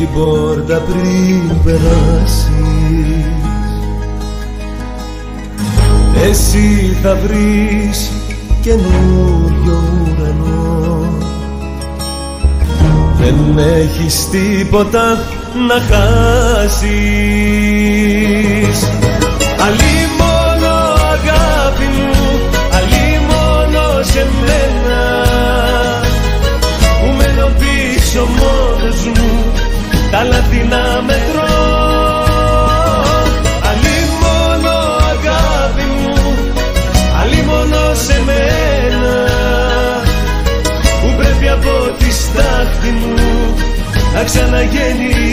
την πόρτα πριν περάσεις. Εσύ θα βρεις καινούριο ουρανό. Δεν έχεις τίποτα να χάσεις. Αλλή μόνο αγάπη μου, αλλή μόνο σε μένα τα λάθη να μετρώ Αλλή μόνο αγάπη μου, αλλή μόνο σε μένα Που πρέπει από τη στάχτη μου να ξαναγεννηθώ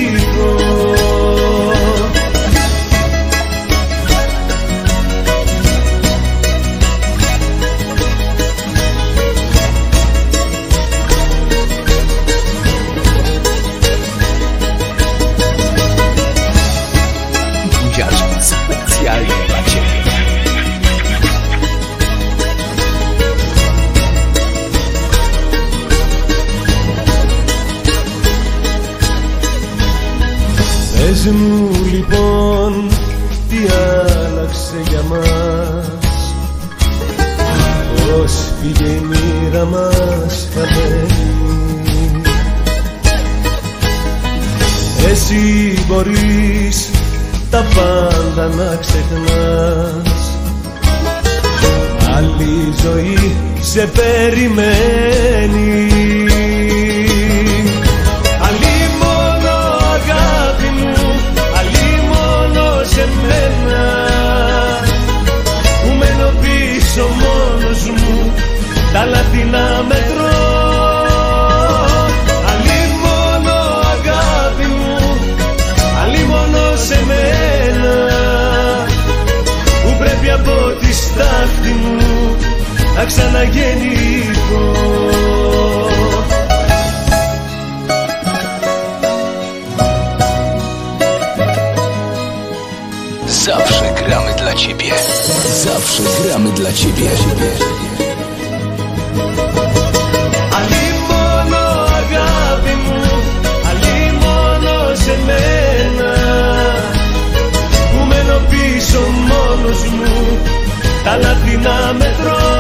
Εσύ μπορείς τα πάντα να ξεχνάς. Άλλη ζωή σε περιμένεις να ξαναγεννηθώ Zawsze gramy dla Ciebie. Zawsze gramy dla Ciebie. Αλλή μόνο αγάπη μου, αλλή μόνο σε μένα Που μένω πίσω μόνος μου, τα λάθη να μετρώ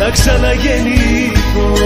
να ξαναγεννηθώ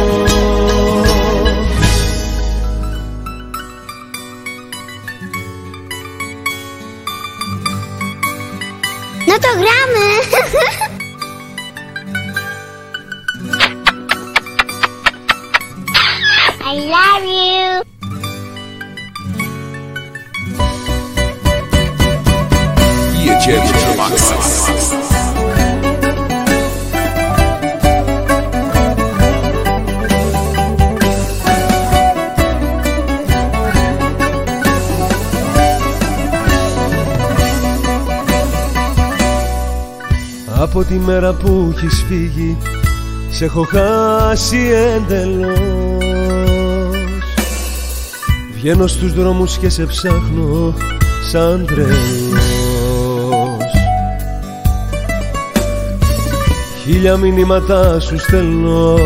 Από τη μέρα που έχεις φύγει Σε έχω χάσει εντελώς. Βγαίνω στους δρόμους και σε ψάχνω σαν τρελός. Χίλια μηνύματα σου στέλνω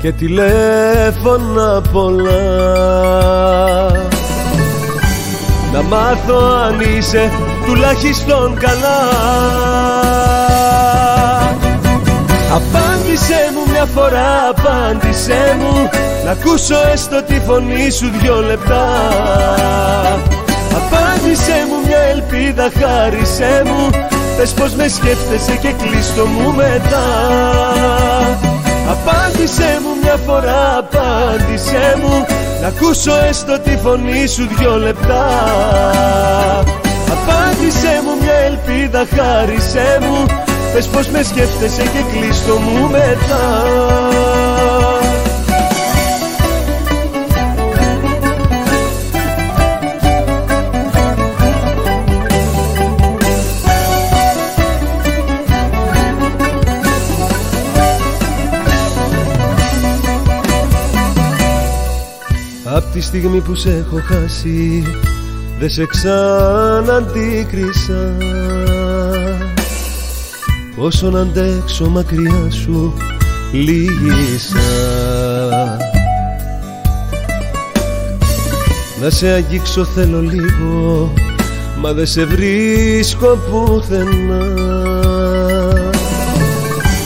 και τηλέφωνα πολλά. Να μάθω αν είσαι τουλάχιστον καλά Απάντησέ μου μια φορά, απάντησέ μου. Να ακούσω έστω τη φωνή σου δυο λεπτά. Απάντησέ μου μια ελπίδα, χάρισέ μου. Πες πως με σκέφτεσαι και κλείστο μου μετά. Απάντησέ μου μια φορά, απάντησέ μου. Να ακούσω έστω τη φωνή σου δυο λεπτά Απάντησέ μου μια ελπίδα, χάρισέ μου. Πες πως με σκέφτεσαι και κλείστο μου μετά. Απ' τη στιγμή που σε έχω χάσει Δε σε ξαναντίκρισα. Όσο να αντέξω μακριά σου Λύγησα. Να σε αγγίξω θέλω λίγο Μα δεν σε βρίσκω πουθενά.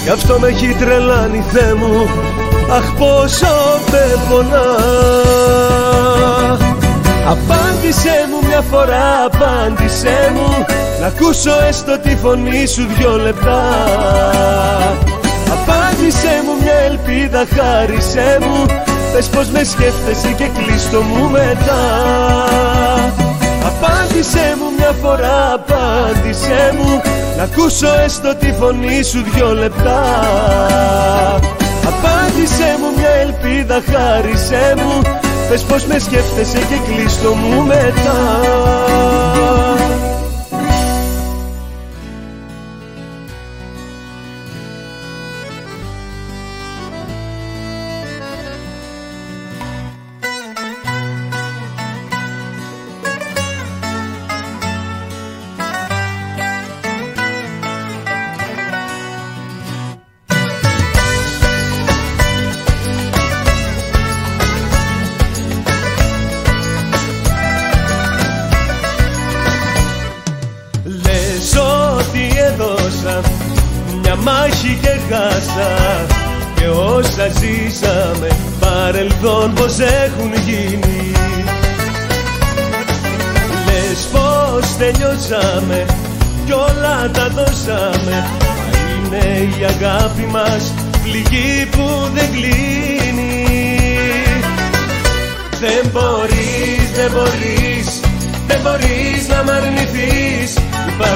Γι' αυτό με έχει τρελάνει Θεέ μου Αχ πόσο με πονά. Απάντησέ μου μια φορά, απάντησέ μου. Να ακούσω έστω τη φωνή σου δυο λεπτά. Απάντησέ μου μια ελπίδα, χάρισέ μου. Πες πως με σκέφτεσαι και κλείστο μου μετά. Απάντησέ μου μια φορά, απάντησέ μου. Να ακούσω έστω τη φωνή σου δυο λεπτά. Απάντησέ μου μια ελπίδα, χάρισέ μου Πες πως με σκέφτεσαι και κλείστο μου μετά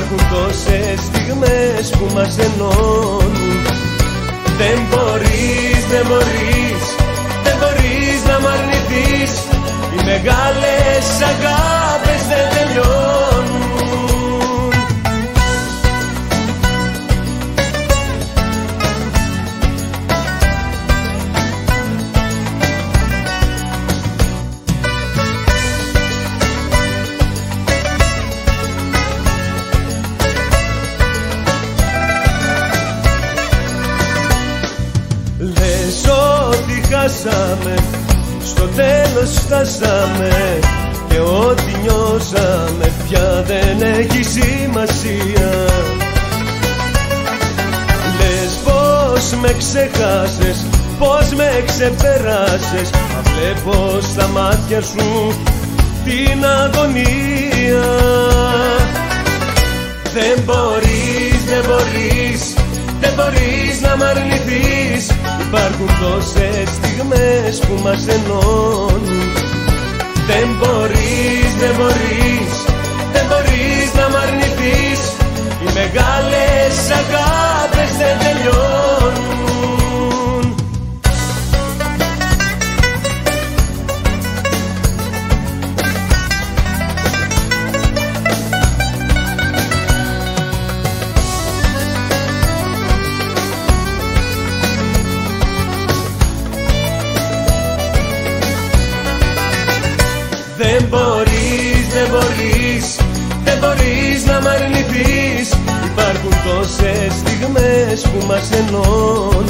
Υπάρχουν τόσες στιγμές που μας ενώνουν δεν μπορείς, δεν μπορείς, δεν μπορείς να μ' αρνηθείς. Οι μεγάλες αγάπες Στο τέλος φτάσαμε Και ό,τι νιώσαμε πια δεν έχει σημασία. Λες πως με ξεχάσες Πως με ξεπεράσες Μα βλέπω στα μάτια σου την αγωνία. Δεν μπορείς, δεν μπορείς δεν μπορείς να μ' αρνηθείς Υπάρχουν τόσες στιγμές που μας ενώνουν. Δεν μπορείς, δεν μπορείς Δεν μπορείς να μ' αρνηθείς. Οι μεγάλες αγάπες δεν τελειώνουν τόσες στιγμές που μας ενώνουν.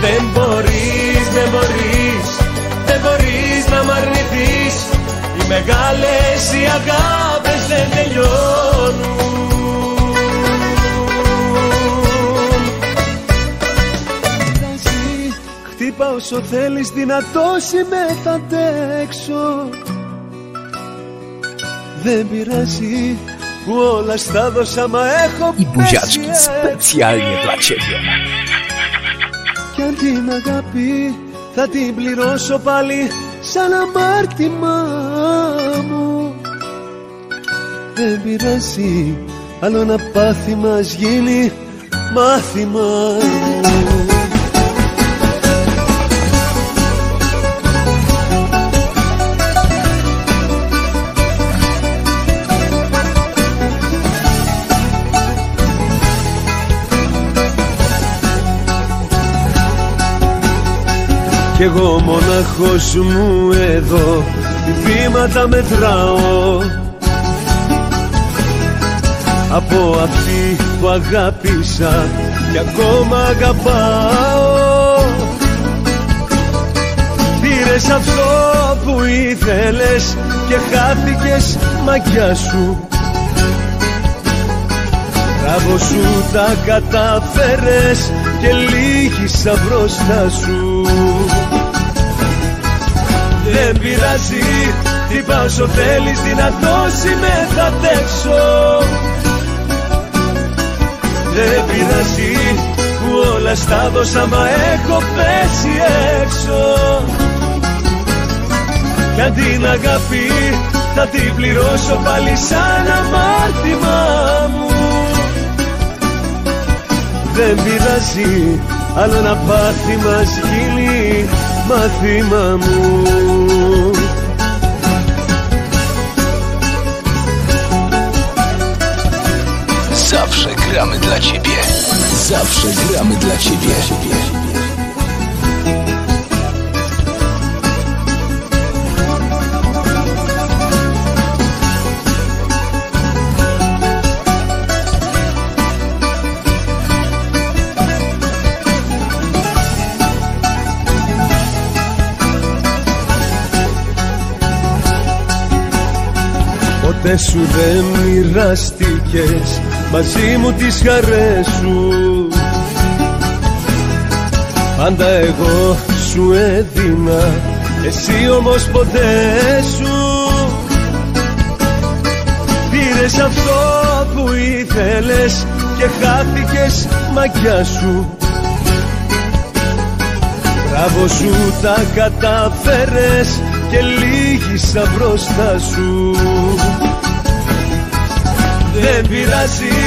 Δεν μπορείς, δεν μπορείς, δεν μπορείς να μ' αρνηθείς. Οι μεγάλες οι αγάπες δεν τελειώνουν. Χτύπα όσο θέλεις δυνατός είμαι θα αντέξω δεν πειράζει που όλα στα δώσα μα έχω I buziaczki specjalnie dla ciebie Κι αν την αγάπη θα την πληρώσω πάλι σαν αμάρτημα μου. Δεν πειράζει άλλο να πάθει μας γίνει μάθημα. μου Κι εγώ μοναχός μου εδώ βήματα μετράω. Από αυτή που αγάπησα και ακόμα αγαπάω. Πήρες αυτό που ήθελες και χάθηκες μαγιά σου. Μπράβο σου τα καταφέρες και λύγησα μπροστά σου. Δεν πειράζει, τι πάω όσο θέλεις δυνατός είμαι θα δεν πειράζει που όλα στα δώσα μα έχω πέσει έξω. Κι αν την αγάπη θα την πληρώσω πάλι σαν αμάρτημα μου Δεν πειράζει άλλο ένα πάθημα γίνει μαθήμα μου Zawsze gramy dla Ciebie. Zawsze gramy dla Ciebie. Ποτέ σου δεν μοιράστηκες μαζί μου τις χαρές σου. Πάντα εγώ σου έδινα εσύ όμως ποτέ σου. Πήρες αυτό που ήθελες και χάθηκες μακιά σου. Μπράβο σου τα καταφέρες και λύγησα μπροστά σου δεν πειράζει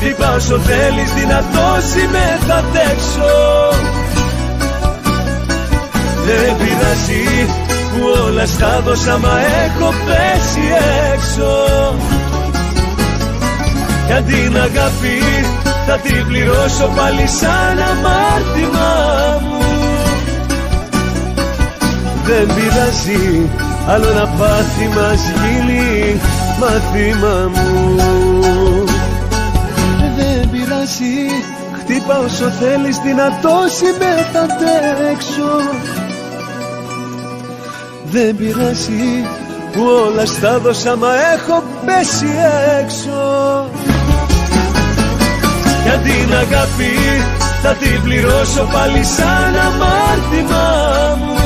Τι πάω όσο θέλεις δυνατός είμαι θα αντέξω. Δεν πειράζει που όλα στα δώσα μα έχω πέσει έξω. Κι αν την αγάπη θα την πληρώσω πάλι σαν αμάρτημα μου. Δεν πειράζει άλλο ένα πάθημα γίνει μαθήμα μου Δεν πειράζει Χτύπα όσο θέλεις δυνατός είμαι θα αντέξω Δεν πειράζει που όλα στα δώσα μα έχω πέσει έξω. Για την αγάπη θα την πληρώσω πάλι σαν αμάρτημα μου.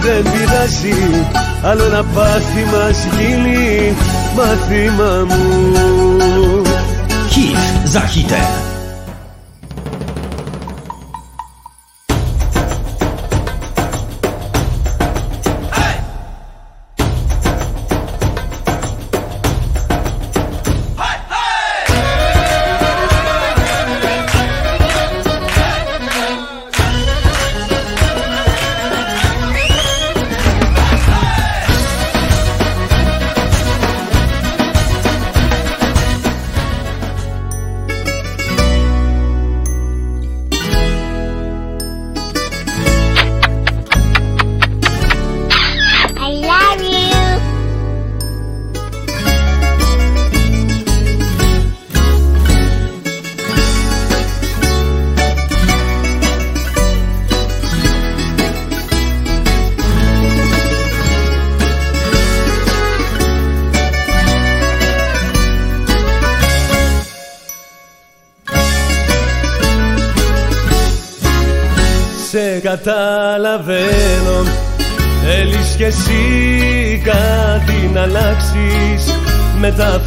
Δεν πειράζει άλλο να πάθει μας γίνει μαθήμα μου. Hit za hitem.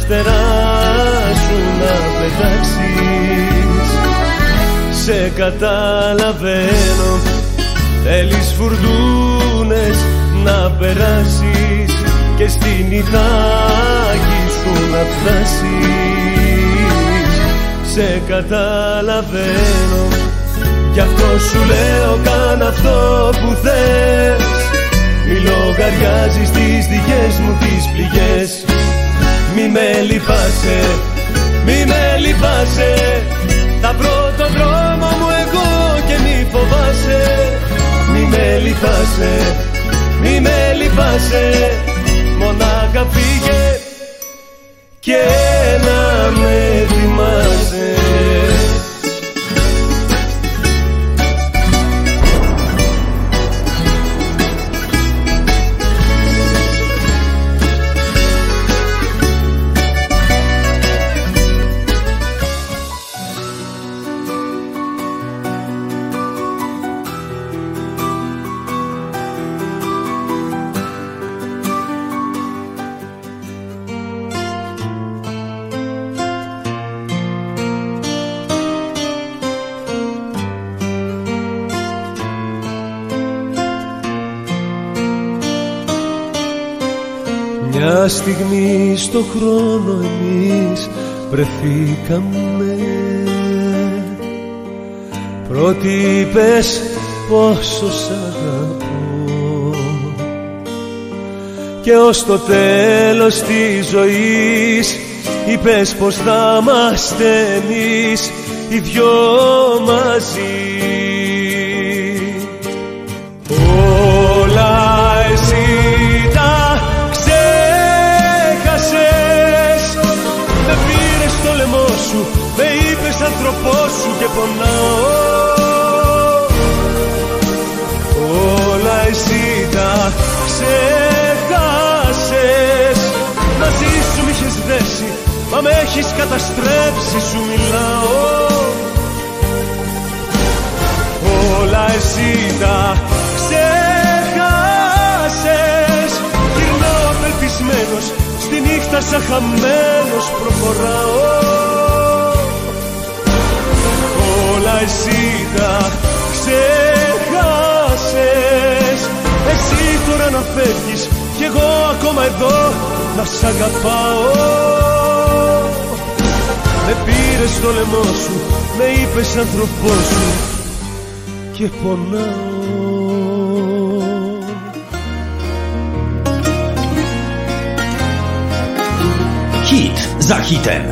Φτερά σου να πετάξεις. Σε καταλαβαίνω Θέλεις φουρτούνες να περάσεις Και στην Ιθάκη σου να φτάσεις. Σε καταλαβαίνω Γι' αυτό σου λέω καν αυτό που θες. Μη λογαριάζεις τις δικές μου τις πληγές Μη με λυπάσαι, μη με λυπάσαι. Θα βρω τον δρόμο μου εγώ και μη φοβάσαι. Φοβάσαι Μη με λυπάσαι Μη με λυπάσαι. Μονάχα φύγε Και να με Μια στιγμή στο χρόνο εμείς βρεθήκαμε. Πρώτη είπες πόσο σ' αγαπώ. Και ως το τέλος της ζωής Είπες πως θα είμαστε εμείς οι δυο μαζί έχεις καταστρέψει σου μιλάω. Όλα εσύ τα ξέχασες Γυρνάω απελπισμένος Στη νύχτα σαν χαμένος προχωράω. Όλα εσύ τα ξέχασες Εσύ τώρα να φεύγεις Κι εγώ ακόμα εδώ να σ' αγαπάω Με πήρες στο λαιμό σου Με είπες άνθρωπός σου Και πονάω Hit za hitem.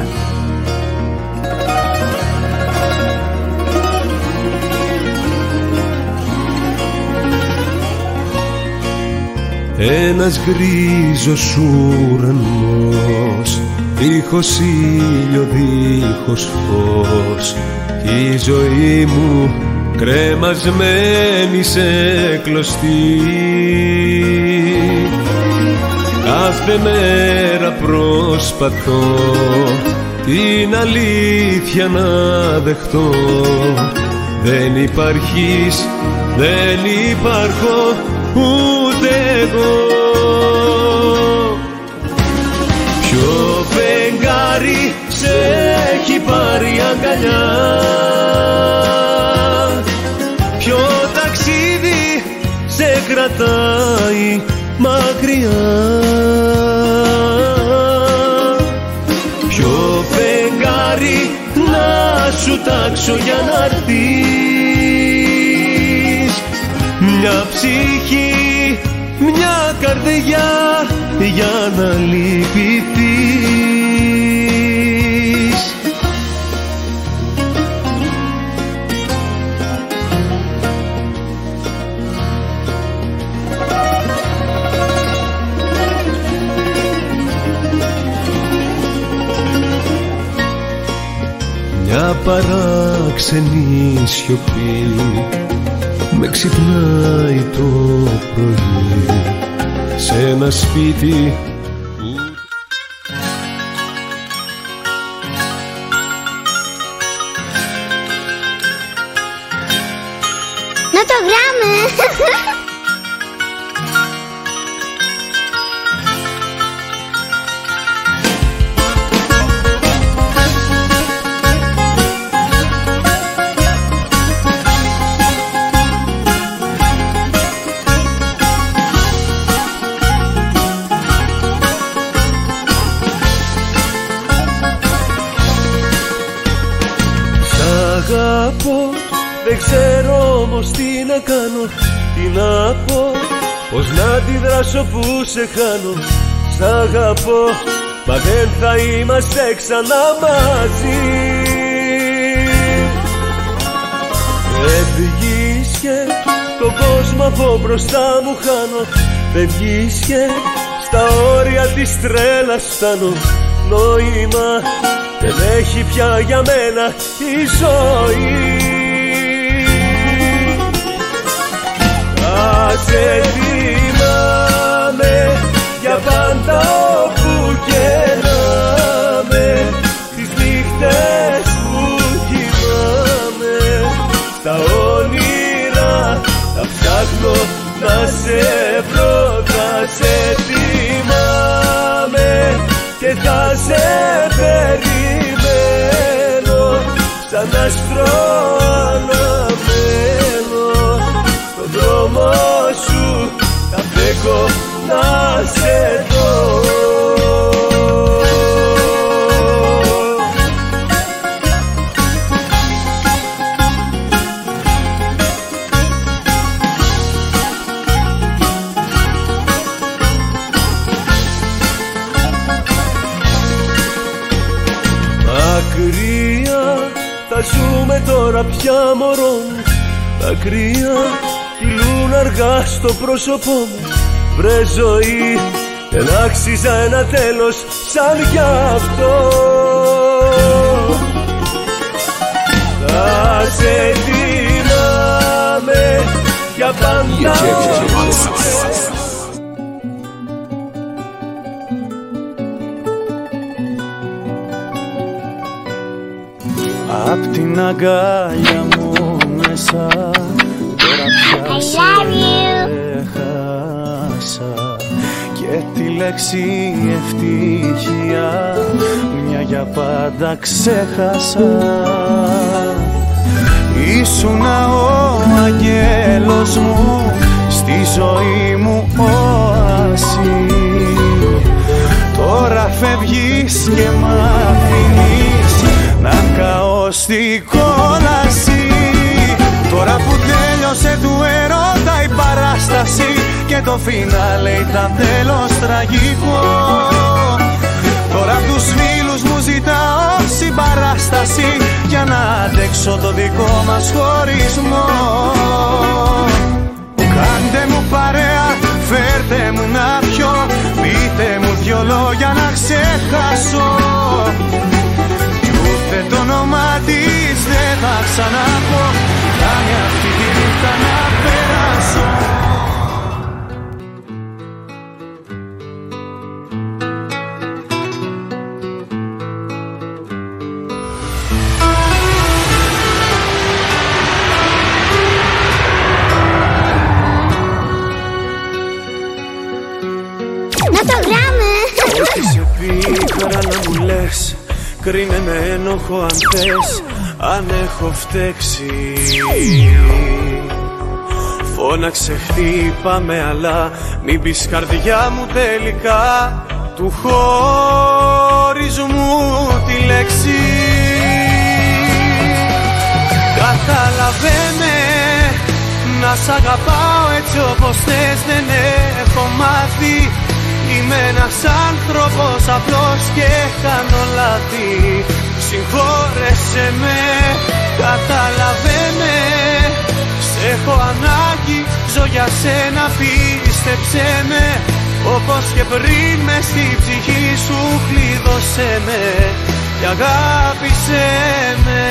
Ένας γκρίζος ουρανός Δίχως ήλιο, δίχως φως Κι η ζωή μου κρεμασμένη σε κλωστή. Κάθε μέρα προσπαθώ την αλήθεια να δεχτώ. Δεν υπάρχεις, δεν υπάρχω ούτε εγώ αγκαλιά Ποιο ταξίδι σε κρατάει μακριά. Ποιο φεγγάρι να σου τάξω για να έρθεις. Μια ψυχή, μια καρδιά για να λυπηθείς παράξενη σιωπή. Με ξυπνάει το πρωί σε ένα σπίτι σε χάνω Σ' αγαπώ Μα δεν θα είμαστε ξανά μαζί. Φεύγεις και τον κόσμο από μπροστά μου χάνω Δεν και στα όρια της τρέλας φτάνω. Νόημα δεν έχει πια για μένα η ζωή. Θα σε θυμάμαι για πάντα όπου και να με Τις νύχτες που κοιμάμαι. Στα όνειρα θα ψάχνω να σε βρω Θα σε θυμάμαι. Και θα σε περιμένω Σαν άστρο αναμένω Στον δρόμο σου θα φέγω να τώρα πια μωρό μου Τα κρύα κυλούν αργά στο πρόσωπό μου. Βρε ζωή δεν άξιζα ένα τέλος σαν κι αυτό. Θα σε θυμάμαι για πάντα Απ' την αγκάλια μου μέσα. Τώρα πια σε χάσα Και τη λέξη ευτυχία Μια για πάντα ξέχασα. Ήσουνα ο αγγέλος μου Στη ζωή μου όαση Τώρα φεύγεις και μ' αφήνεις να καώ στη κόλαση. Τώρα που τέλειωσε του ερώτα η παράσταση Και το φινάλε ήταν τέλος τραγικό. Τώρα τους φίλους μου ζητάω συμπαράσταση Για να αντέξω το δικό μας χωρισμό. Κάντε μου παρέα, φέρτε μου να πιω Πείτε μου δυο λόγια να ξεχάσω Ούτε το όνομά της δεν θα ξαναπώ. Κάνει αυτή τη νύχτα να περάσω Κρίνε με ένοχο αν θες Αν έχω φταίξει. Φώναξε χτύπαμε αλλά Μην πεις καρδιά μου τελικά. Του χωρισμού τη λέξη. Καταλαβαίνε Να σ' αγαπάω έτσι όπως θες Δεν έχω απλός και κάνω λάθη. Συγχώρεσέ με, καταλαβαίνε. Σ' έχω ανάγκη, ζω για σένα πίστεψέ με. Όπως και πριν με στη ψυχή σου κλείδωσέ με Και αγάπησέ με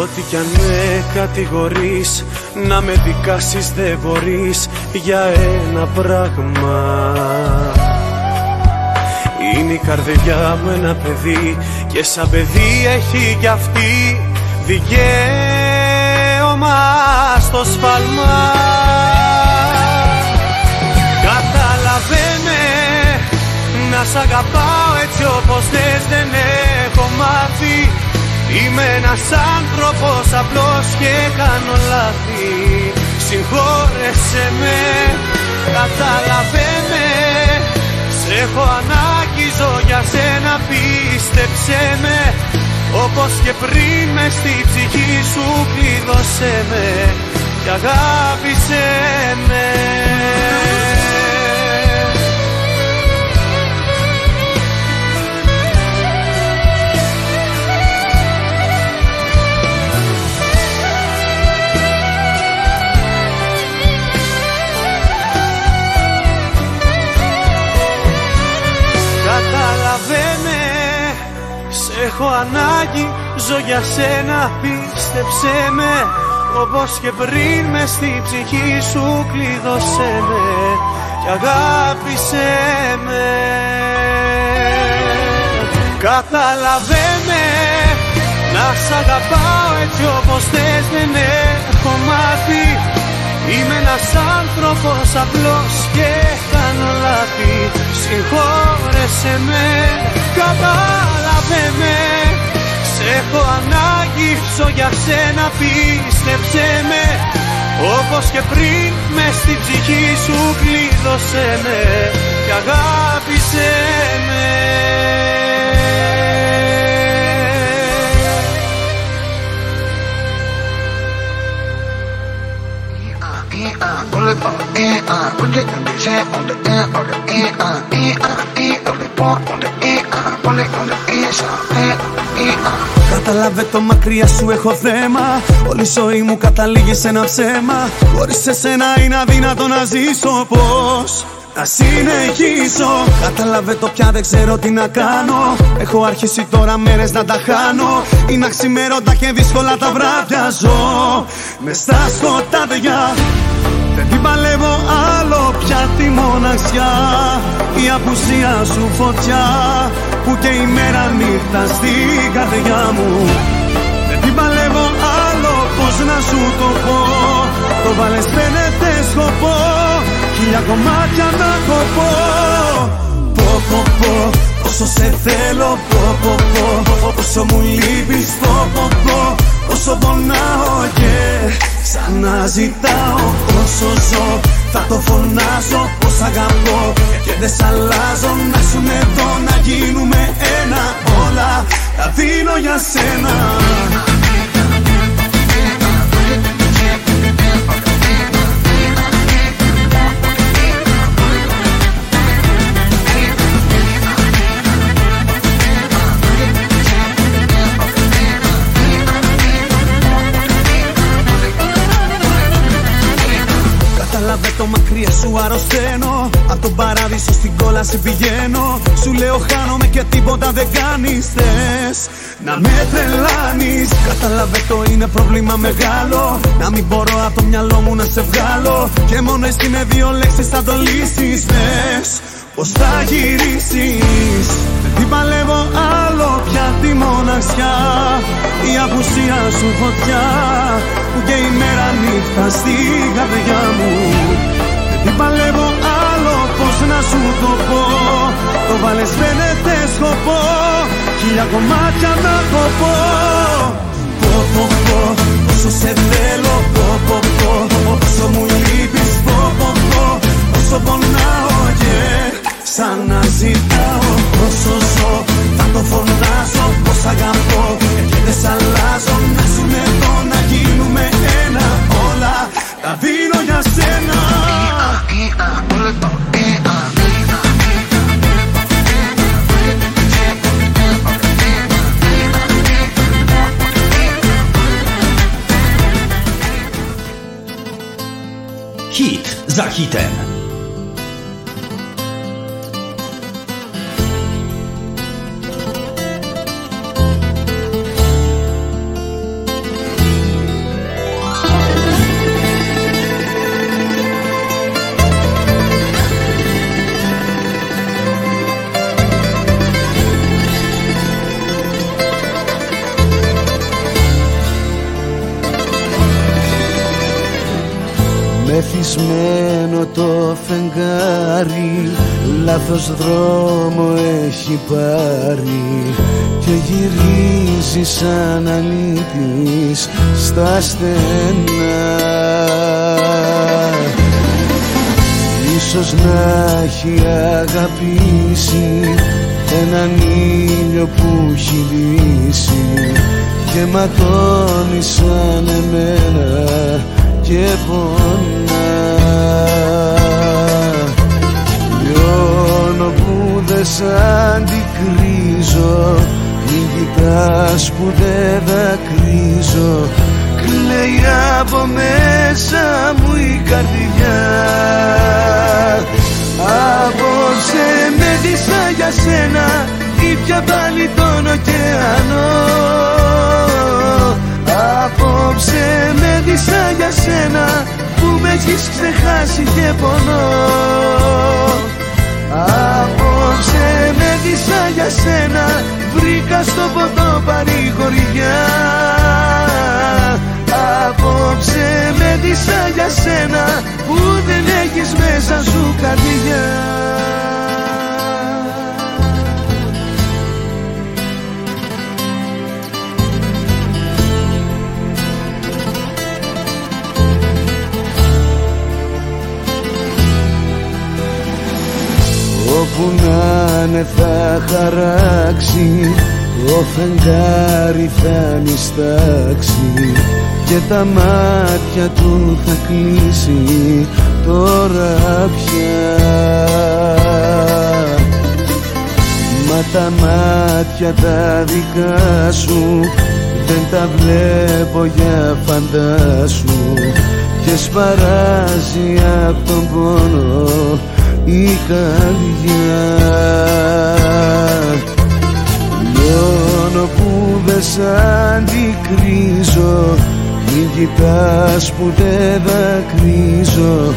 ό,τι κι αν με κατηγορείς Να με δικάσεις δεν μπορείς. Για ένα πράγμα. Είναι η καρδιά μου ένα παιδί Και σαν παιδί έχει κι αυτή Δικαίωμα στο σφάλμα. Καταλαβαίνε Να σ' αγαπάω έτσι όπως θες δεν έχω μάθει Είμαι ένας άνθρωπος απλός και κάνω λάθη. Συγχώρεσέ με, καταλαβαίνε. Σ' έχω ανάγκη, ζω για σένα, πίστεψέ με. Όπως και πριν με στη ψυχή σου κλείδωσέ με και αγάπησέ με έχω ανάγκη Ζω για σένα πίστεψέ με. Όπως και πριν με στη ψυχή σου κλείδωσέ με Και αγάπησέ με. Καταλαβαίνε να σ' αγαπάω έτσι όπως θες δεν έχω μάθει. Είμαι ένας άνθρωπος απλός και κάνω λάθη Συγχώρεσέ με, κατάλαβε με. Σε έχω ανάγκη, ζω για σένα πίστεψέ με. Όπως και πριν με στη ψυχή σου κλείδωσέ με Και αγάπησέ με Καταλάβε το μακριά σου έχω θέμα. Όλη η ζωή μου καταλήγει σε ένα ψέμα. Χωρίς εσένα είναι αδύνατο να ζήσω. Πως να συνεχίσω; Καταλάβε το πια δεν ξέρω τι να κάνω. Έχω αρχίσει τώρα μέρες να τα χάνω. Είναι αξιμέρωτα και δύσκολα τα βράδια. Ζω Μες στα σκοτάδια δεν την παλεύω άλλο πια τη μοναξιά. Η απουσία σου φωτιά Που και η μέρα νύχτα στην καρδιά μου. Δεν την παλεύω άλλο πως να σου το πω. Το βάλες φαίνεται σκοπό Χίλια κομμάτια να κοπώ Πω. Πω πω Όσο σε θέλω πω πω πω. Όσο μου λείπεις πω πω πω. Όσο πονάω και Ξαναζητάω όσο ζω Θα το φωνάζω πως αγαπώ. Και δεν σ' αλλάζω να σου εδώ Να γίνουμε ένα. Όλα Τα δίνω για σένα το μακριά σου αρρωσταίνω. Απ' τον παράδεισο στην κόλαση πηγαίνω. Σου λέω χάνομαι και τίποτα δεν κάνεις. Θες να με τρελάνεις. Κατάλαβε το είναι πρόβλημα μεγάλο. Να μην μπορώ από το μυαλό μου να σε βγάλω. Και μόνο εσύ με δύο λέξεις θα το λύσεις. Θες πως θα γυρίσεις. Δεν παλεύω άλλο πια τη μοναξιά. Η απουσία σου φωτιά. Που και η μέρα νύχτα στη καρδιά μου Δεν παλεύω άλλο πως να σου το πω. Το βάλες φαίνεται σκοπό. Χίλια κομμάτια να κοπώ Πω. Πω πω Όσο σε θέλω πω πω πω. Όσο μου λείπεις πω πω πω. Όσο πονάω yeah Σαν να ζητάω όσο ζω Θα το φωνάζω πως αγαπώ. Και δεν σ' αλλάζω να σου εδώ Να γίνουμε ένα όλα Τα δίνω για σένα Hit za hitem. Φεγγάρι Λάθος δρόμο έχει πάρει Και γυρίζει σαν αλήτης στα στενά. Ίσως να έχει αγαπήσει έναν ήλιο που έχει λύσει και ματώνει σαν εμένα και πονά που δεν σ' αντικρίζω μην κοιτάς που δεν δακρύζω. Κλαίει από μέσα μου η καρδιά. Απόψε με δίσα για σένα Ήπια πάλι τον ωκεανό. Απόψε με δίσα για σένα Που με έχεις ξεχάσει και πονώ Απόψε με δίσα για σένα Βρήκα στο ποτό παρηγοριά. Απόψε με δίσα για σένα Που δεν έχεις μέσα σου καρδιά χαράξει Το φεγγάρι θα νηστάξει Και τα μάτια του θα κλείσει Τώρα πια. Μα τα μάτια τα δικά σου Δεν τα βλέπω για φαντάσου Και σπαράζει απ' τον πόνο η καρδιά. Λιώνω που δεν σ' αντικρίζω Μην κοιτάς που δεν δακρύζω.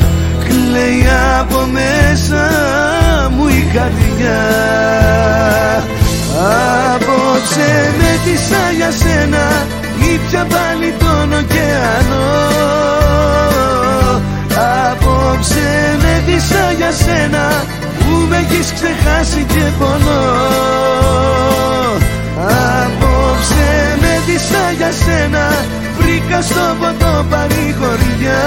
Κλαίει από μέσα μου η καρδιά. Απόψε με τισά για σένα Ήπια πάλι τον ωκεανό Απόψε με δίσα για σένα Που με έχεις ξεχάσει και πονώ. Απόψε με δίσα για σένα Βρήκα στο ποτό παρηγοριά.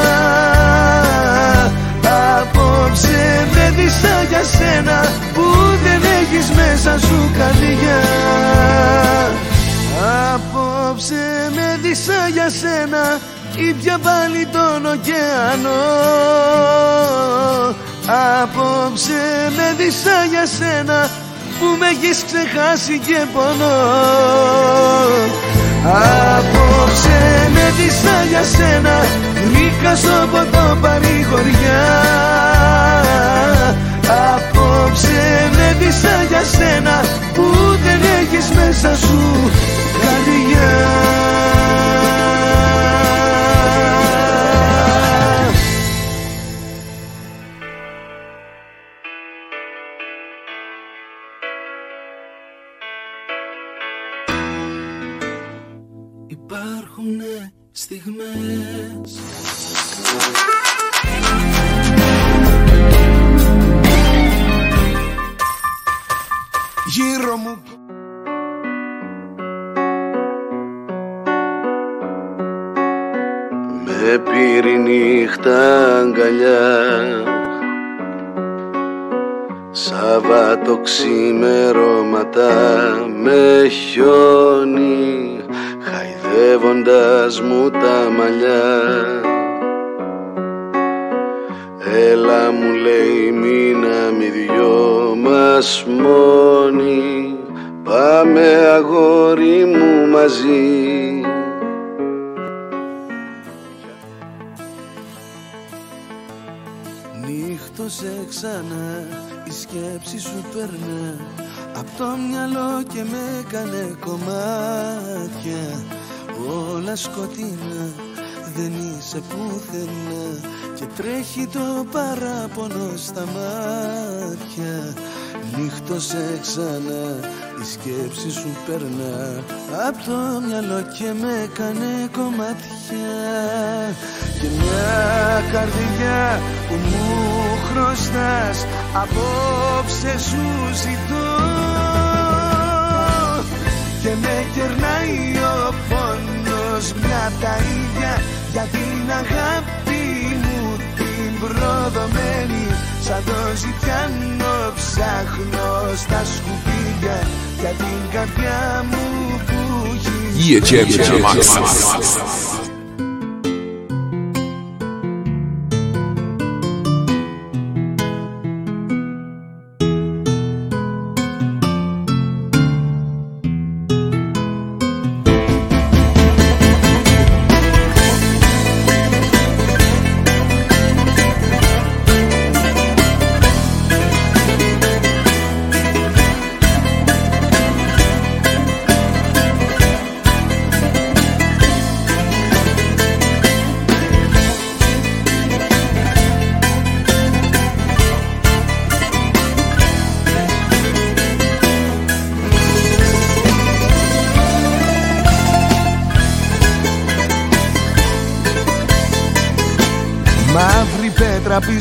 Απόψε με δίσα για σένα Που δεν έχεις μέσα σου καρδιά. Απόψε με δίσα για σένα ήπια πάλι τον ωκεανό. Απόψε με δίσα για σένα που με έχεις ξεχάσει και πονώ τρέχει το παράπονο στα μάτια. Νύχτωσε ξανά η σκέψη σου περνά. Απ' το μυαλό και με έκανε κομμάτια. Και μια καρδιά που μου χρωστάς Απόψε σου ζητώ. Και με κερνάει ο πόνος μια τα ίδια Για την αγάπη. μου την προδομένη Σαν το ζητιάνο ψάχνω στα σκουπίδια Για την καρδιά μου που έχει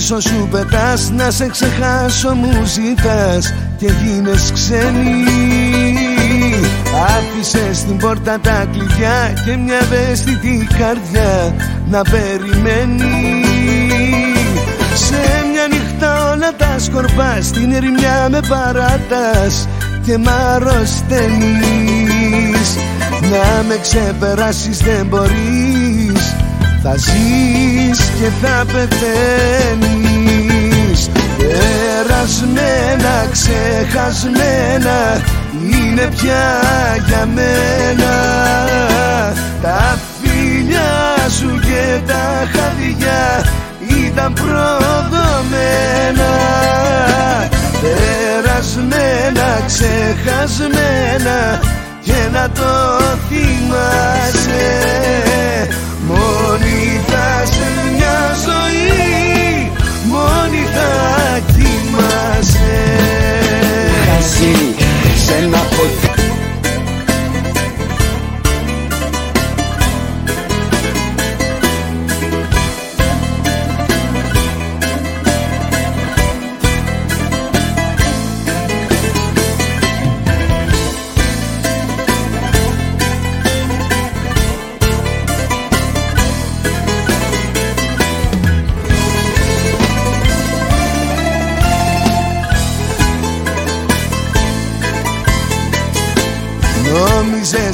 πίσω σου πετάς Να σε ξεχάσω μου ζητάς. Και γίνες ξένη. Άφησες στην πόρτα τα κλειδιά Και μια ευαίσθητη καρδιά Να περιμένει. Σε μια νύχτα όλα τα σκορπάς Στην ερημιά με παράτας Και μ' αρρωσταίνεις. Να με ξεπεράσεις δεν μπορείς θα ζεις και θα πεθαίνεις. Περασμένα, ξεχασμένα Είναι πια για μένα. Τα φιλιά σου και τα χαδιά Ήταν προδομένα. Περασμένα, ξεχασμένα Και να το θυμάσαι Μόνη θα σε μια ζωή Μόνη θα κοιμάσαι Χασί σε ένα ποτέ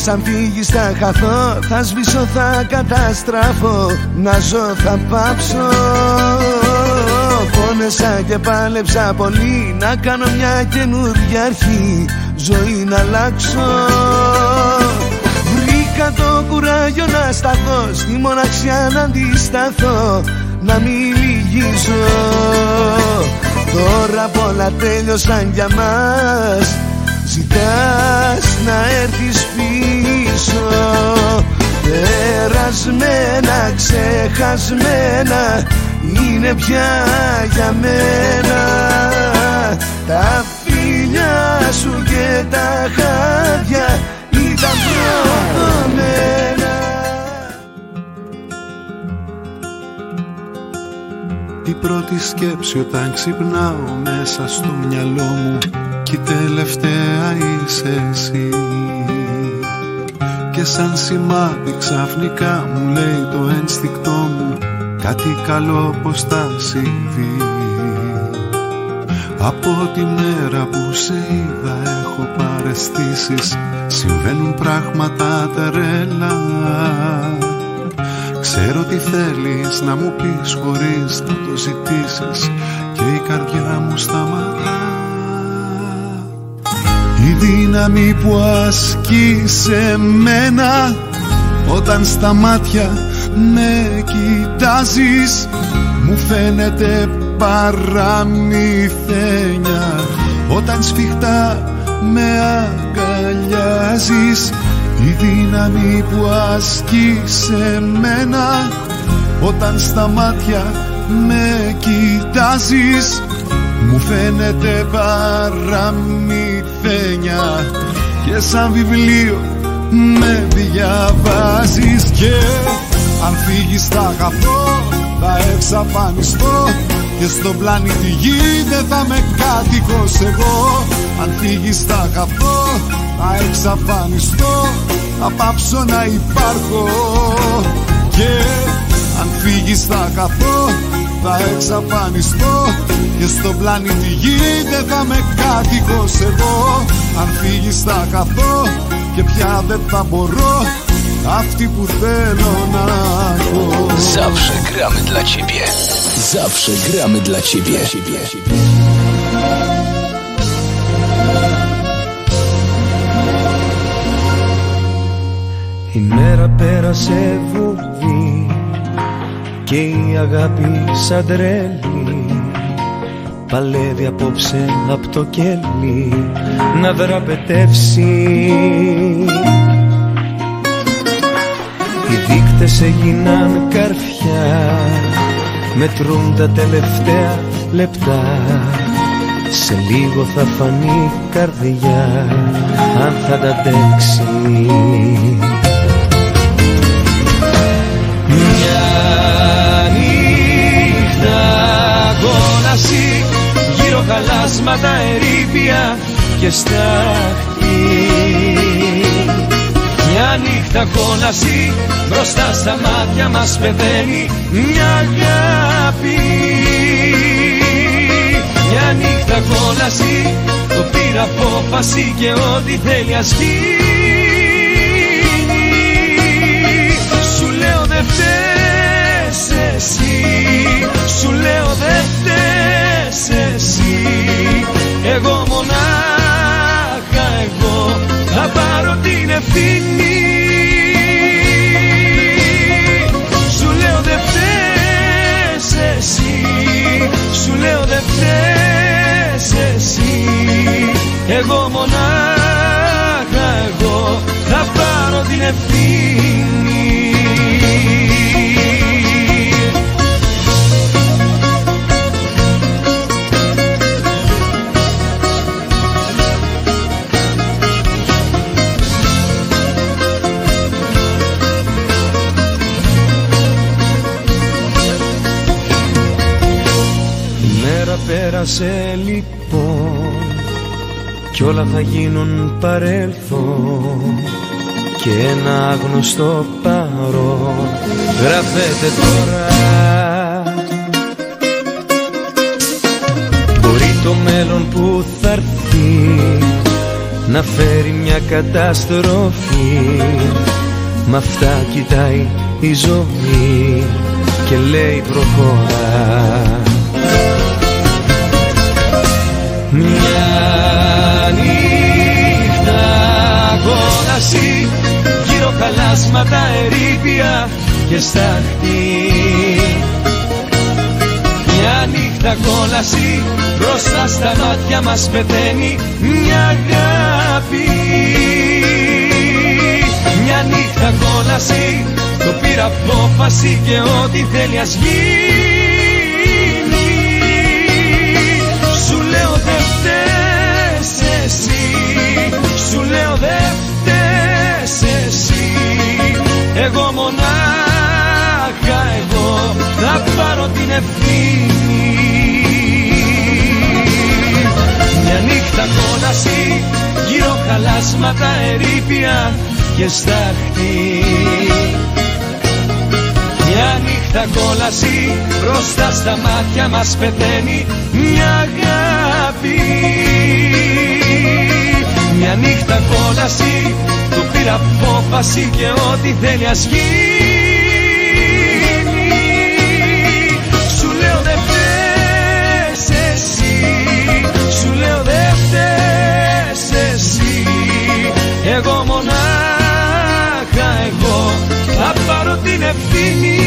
Νόμιζες αν φύγεις θα χαθώ Θα σβήσω θα καταστραφώ. Να ζω θα πάψω. Πόνεσα και πάλεψα πολύ Να κάνω μια καινούργια αρχή. Ζωή να αλλάξω. Βρήκα το κουράγιο να σταθώ Στη μοναξιά να αντισταθώ Να μην λυγίσω Τώρα πολλά τέλειωσαν για μας Ζητάς να έρθεις πίσω. Περασμένα, ξεχασμένα Είναι πια για μένα. Τα φιλιά σου και τα χάδια Η πρώτη σκέψη όταν ξυπνάω μέσα στο μυαλό μου. Κι η τελευταία είσαι εσύ. Και σαν σημάδι ξαφνικά μου λέει το ένστικτό μου Κάτι καλό πως θα συμβεί Από τη μέρα που σε είδα έχω παρεστήσεις Συμβαίνουν πράγματα τρελά Ξέρω τι θέλεις να μου πεις χωρίς να το ζητήσεις Και η καρδιά μου σταματά. Η δύναμη που ασκεί σε μένα Όταν στα μάτια με κοιτάζεις Μου φαίνεται παραμυθένια. Όταν σφιχτά με αγκαλιάζεις η δύναμη που ασκεί σε μένα Όταν στα μάτια με κοιτάζεις Μου φαίνεται παραμυθένια Και σαν βιβλίο με διαβάζεις Και αν φύγεις θα αγαπώ θα εξαφανιστώ. Και στον πλανήτη γη δεν θα με κάτοικος εγώ. Αν φύγεις θα αγαπώ, θα εξαφανιστώ Θα πάψω να υπάρχω. Και αν φύγεις θα αγαπώ, θα εξαφανιστώ. Και στο πλανήτη γη δεν θα με κάτοικος εγώ. Αν φύγεις θα χαθώ και πια δεν θα μπορώ. Αυτή που θέλω να έχω Zawsze gramy dla ciebie. Zawsze gramy dla ciebie Η μέρα πέρασε βουβή και η αγάπη σαν τρέλη παλεύει απόψε από το κέλι να δραπετεύσει. Οι δείκτες έγιναν καρφιά μετρούν τα τελευταία λεπτά. Σε λίγο θα φανεί καρδιά αν θα τα αντέξει χαλάσματα ερήπια και στάχτη Μια νύχτα κόλαση Μπροστά στα μάτια μας πεθαίνει Μια αγάπη. Μια νύχτα κόλαση Το πήρα απόφαση και ό,τι θέλει ας Εγώ μονάχα εγώ Θα πάρω την ευθύνη. Σου λέω δεν φταίς εσύ Σου λέω δεν φταίς εσύ Εγώ μονάχα εγώ Θα πάρω την ευθύνη μέρα πέρασε λοιπόν κι όλα θα γίνουν παρέλθον και ένα άγνωστο παρόν. Γράφεται τώρα. Μπορεί το μέλλον που θα έρθει να φέρει μια καταστροφή. Μ' αυτά κοιτάει η ζωή και λέει προχώρα Μια νύχτα κόλαση Γύρω χαλάσματα ερήπια και στάχτη Μια νύχτα κόλαση Μπροστά στα μάτια μας πεθαίνει Μια αγάπη. Μια νύχτα κόλαση Το πήρα απόφαση και ό,τι θέλει ας γίνει Εγώ μονάχα εγώ Θα πάρω την ευθύνη. Μια νύχτα κόλαση Γύρω χαλάσματα ερήπια και στάχτη. Μια νύχτα κόλαση μπροστά στα μάτια μας πεθαίνει μια αγάπη. Μια νύχτα κόλαση του πήρα απόφαση και ό,τι θέλει ας γίνει Σου λέω δεν φταίς εσύ Σου λέω δεν φταίς εσύ Εγώ μονάχα εγώ θα πάρω την ευθύνη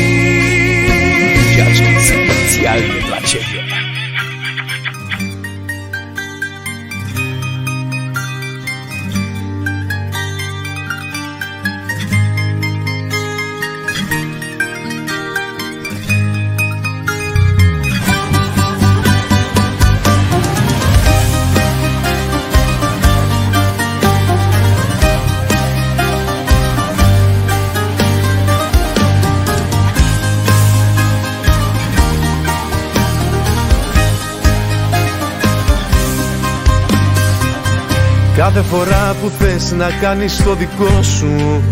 Κάθε φορά που θες να κάνεις το δικό σου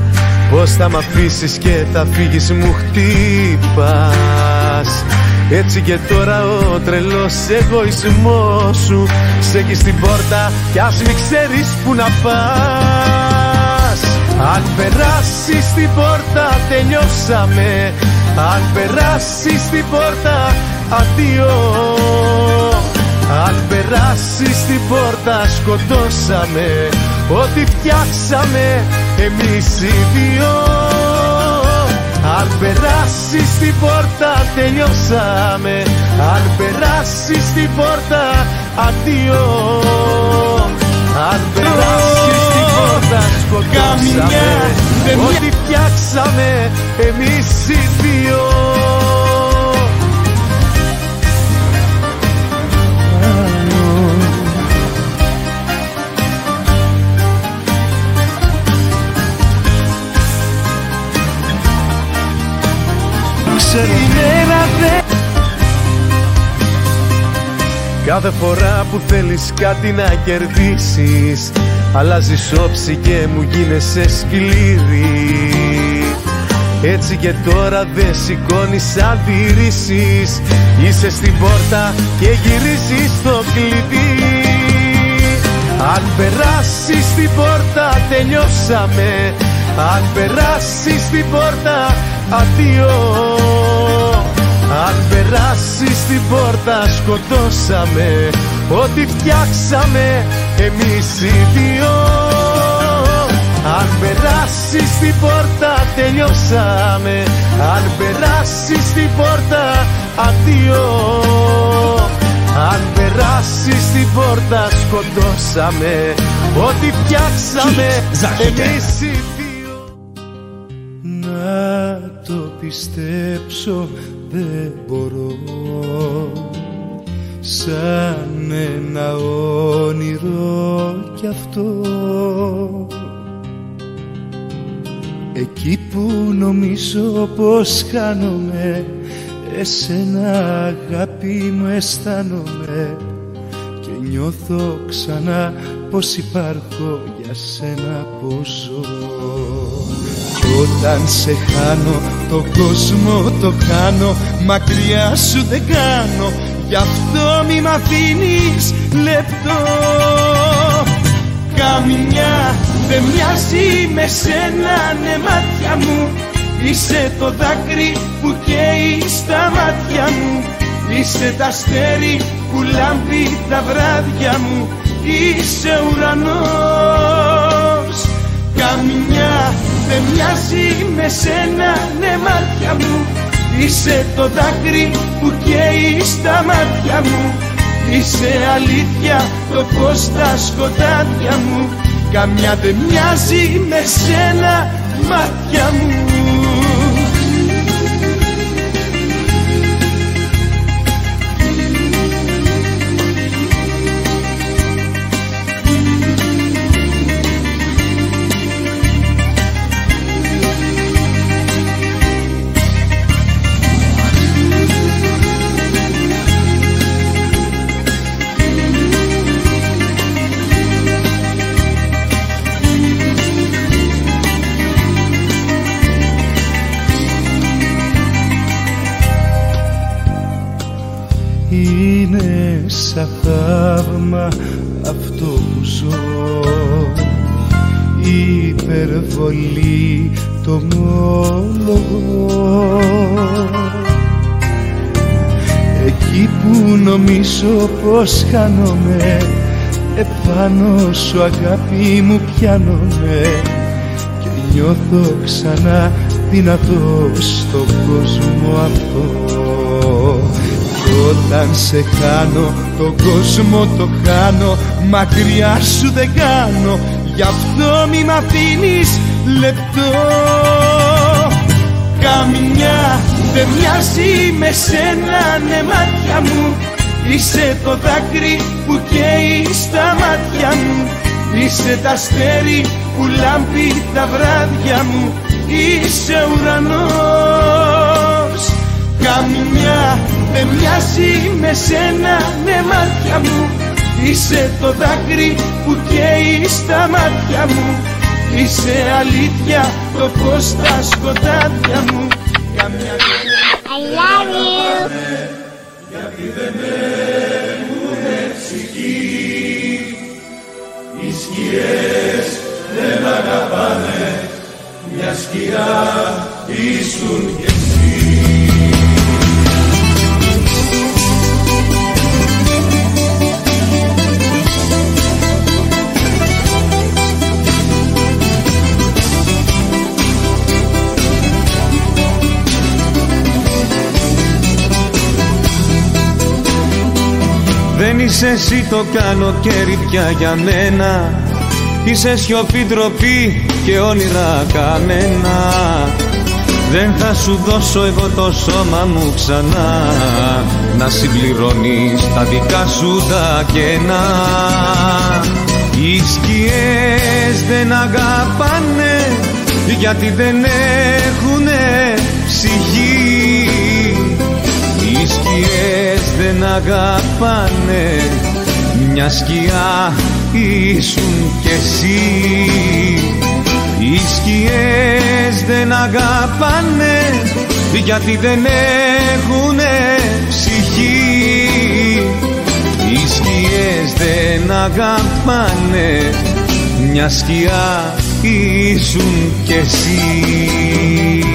Πως θα μ' αφήσεις και θα φύγεις μου χτύπας έτσι και τώρα ο τρελός εγωισμός σου Σε έχει στην πόρτα κι ας μην ξέρεις που να πας. Αν περάσεις την πόρτα τελειώσαμε. Αν περάσεις την πόρτα αδειό Αν περάσεις την πόρτα σκοτώσαμε. Ό,τι φτιάξαμε εμείς οι δυο. Αν περάσει την πόρτα τελειώσαμε. Αν περάσει την πόρτα αντίο. Αν περάσει την πόρτα σκοτώσαμε. Ό,τι φτιάξαμε εμείς οι δύο Κάθε φορά που θέλεις κάτι να κερδίσεις Αλλάζεις όψη και μου γίνεσαι σκληρή Έτσι και τώρα δεν σηκώνεις αντιρρήσεις. Είσαι στην πόρτα και γυρίζεις το κλειδί. Αν περάσεις την πόρτα τελειώσαμε. Αν περάσεις την πόρτα αδειό αν περάσεις την πόρτα σκοτώσαμε. Ό,τι φτιάξαμε εμείς οι δύο. Αν περάσεις την πόρτα τελειώσαμε. Αν περάσεις την πόρτα αδειό Αν περάσεις την πόρτα σκοτώσαμε. Ό,τι φτιάξαμε εμείς οι δύο. Να το πιστέψω δεν μπορώ. Σαν ένα όνειρο κι αυτό. Εκεί που νομίζω πως χάνομαι εσένα αγάπη μου αισθάνομαι. Και νιώθω ξανά πως υπάρχω για σένα πως ζω όταν σε χάνω το κόσμο το χάνω Μακριά σου δεν κάνω. Γι' αυτό μη μ' αφήνεις λεπτό. Καμιά δεν μοιάζει με σένα ναι μάτια μου. Είσαι το δάκρυ που καίει στα μάτια μου. Είσαι τα αστέρι που λάμπει τα βράδια μου. Είσαι ουρανός Καμιά δεν μοιάζει με σένα ναι μάτια μου. Είσαι το δάκρυ που καίει στα μάτια μου. Είσαι αλήθεια το φως στα σκοτάδια μου. Καμιά δεν μοιάζει με σένα μάτια μου θαύμα αυτό που ζω. Υπερβολή το μόλογο Εκεί που νομίζω πως χάνομαι Επάνω σου αγάπη μου πιάνομαι. Και νιώθω ξανά δυνατός στον κόσμο αυτό όταν σε κάνω τον κόσμο το χάνω. Μακριά σου δεν κάνω. Γι' αυτό μη μ' αφήνεις λεπτό. Καμιά δεν μοιάζει με σένα ναι μάτια μου. Είσαι το δάκρυ που καίει στα μάτια μου. Είσαι τα αστέρι που λάμπει τα βράδια μου. Είσαι ουρανός Καμιά δεν μοιάζει με σένα ναι μάτια μου. Είσαι το δάκρυ που καίει στα μάτια μου. Είσαι αλήθεια το φως στα σκοτάδια μου. Καμιά I love you. Γιατί δεν έχουνε ψυχή Οι σκιές δεν αγαπάνε Μια σκιά ήσουν και Δεν είσαι εσύ το καλοκαίρι πια για μένα. Είσαι σιωπή ντροπή και όνειρα καμένα. Δεν θα σου δώσω εγώ το σώμα μου ξανά. Να συμπληρώνεις τα δικά σου τα κενά. Οι σκιές δεν αγαπάνε γιατί δεν έχουνε ψυχή δεν αγαπάνε. Μια σκιά ήσουν κι εσύ. Οι σκιές δεν αγαπάνε γιατί δεν έχουνε ψυχή. Οι σκιές δεν αγαπάνε μια σκιά ήσουν κι εσύ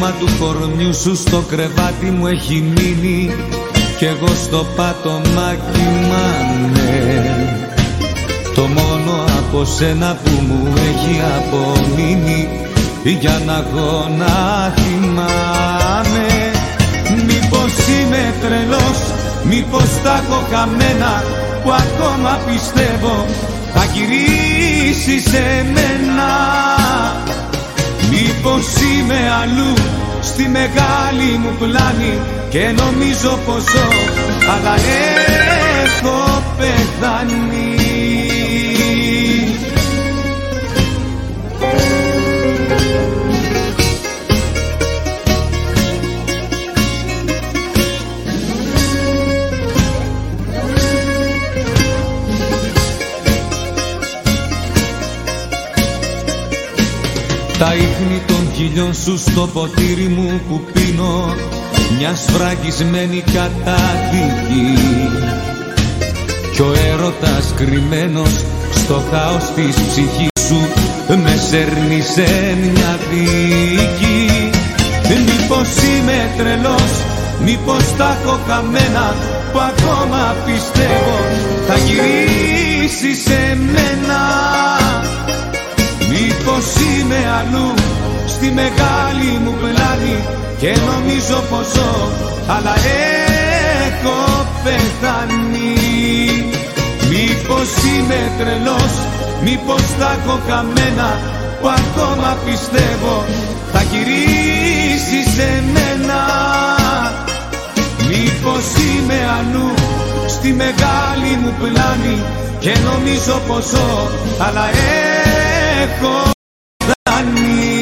σχήμα του κορμιού σου στο κρεβάτι μου έχει μείνει κι εγώ στο πάτωμα κοιμάμαι. Το μόνο από σένα που μου έχει απομείνει για να έχω να θυμάμαι Μήπως είμαι τρελός, μήπως τα έχω χαμένα που ακόμα πιστεύω θα γυρίσει σε μένα Μήπως είμαι αλλού στη μεγάλη μου πλάνη και νομίζω πως ζω αλλά έχω πεθάνει Τα ίχνη των χιλιών σου στο ποτήρι μου που πίνω Μια σφραγισμένη καταδίκη. Κι ο έρωτας κρυμμένος στο χάος της ψυχής σου Με σέρνει σε μια δίκη. Μήπως είμαι τρελός, μήπως τα έχω καμένα Που ακόμα πιστεύω θα γυρίσει σε μένα Μήπως είμαι αλλού στη μεγάλη μου πλάνη και νομίζω πως ζω αλλά έχω πεθάνει. Μήπως είμαι τρελός, μήπως θα έχω καμένα που ακόμα πιστεύω θα γυρίσει σε μένα. Μήπως είμαι αλλού στη μεγάλη μου πλάνη και νομίζω πως ζω αλλά έχω δάνει.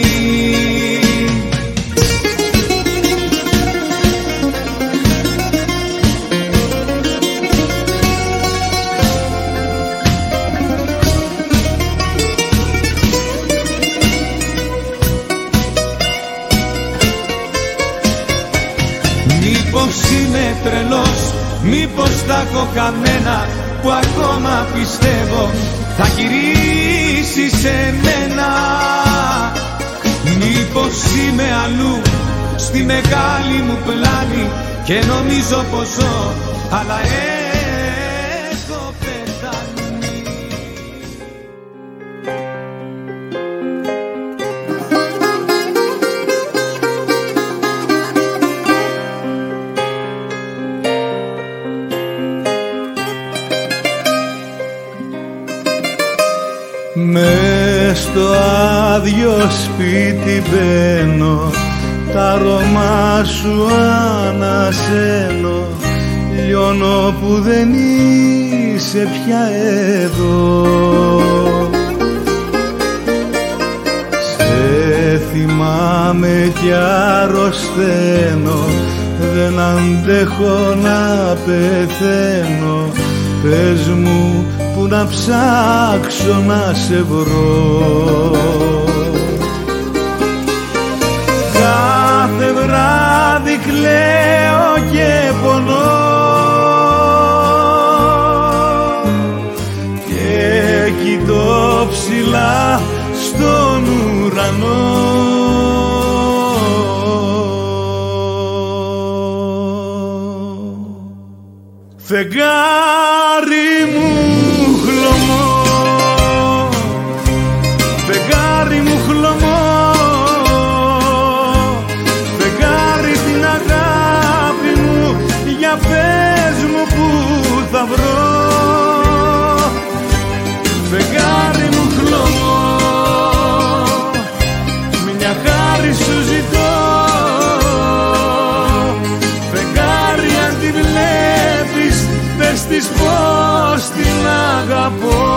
Μήπως είμαι τρελός, μήπως τα έχω καμένα που ακόμα πιστεύω. Θα γυρίσει σε μένα. Μήπως είμαι αλλού στη μεγάλη μου πλάνη και νομίζω πως ζω αλλά στο άδειο σπίτι μπαίνω τα αρώμα σου ανασένω. Λιώνω που δεν είσαι πια εδώ. Σε θυμάμαι κι αρρωσταίνω δεν αντέχω να πεθαίνω. Πες μου που να ψάξω να σε βρω. Κάθε βράδυ κλαίω και πονώ. Και κοιτώ ψηλά στον ουρανό. Φεγγάρι αγαπώ.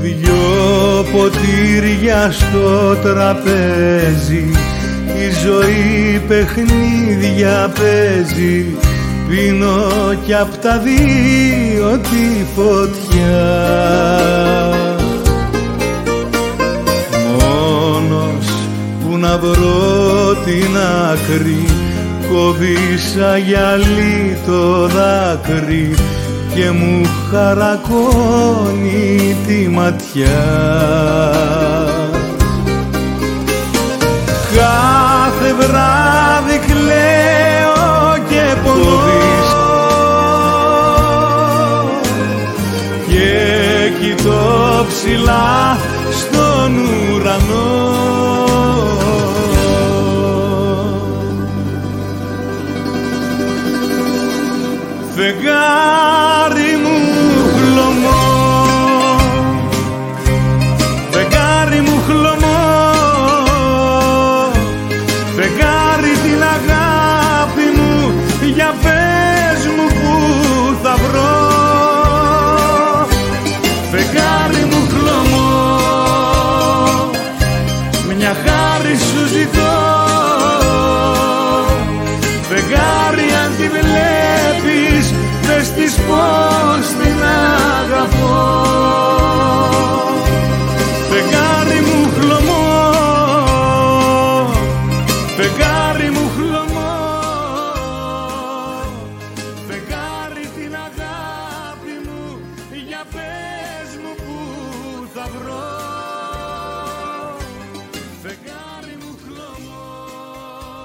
Δυο ποτήρια στο τραπέζι η ζωή παιχνίδια παίζει Πίνω κι απ' τα δύο τη φωτιά. Μόνος που να βρω την άκρη Κόβησα γυαλί το δάκρυ και μου χαρακώνει τη ματιά. Κάθε βράδυ κοιτώ ψηλά στον ουρανό. Φεγγάρι